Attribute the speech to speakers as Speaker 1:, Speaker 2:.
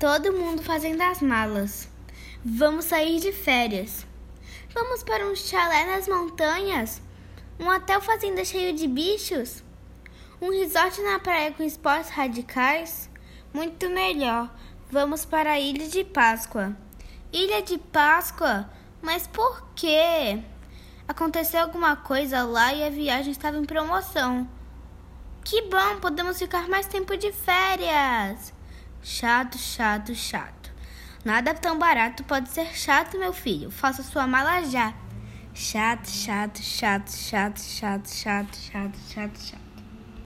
Speaker 1: Todo mundo fazendo as malas. Vamos sair de férias. Vamos para um chalé nas montanhas? Um hotel fazenda cheio de bichos? Um resort na praia com esportes radicais? Muito melhor. Vamos para a Ilha de Páscoa. Ilha de Páscoa? Mas por quê? Aconteceu alguma coisa lá e a viagem estava em promoção. Que bom, podemos ficar mais tempo de férias. Chato, chato, chato. Nada tão barato pode ser chato, meu filho. Faça sua mala já. Chato, chato, chato, chato, chato, chato, chato, chato, chato.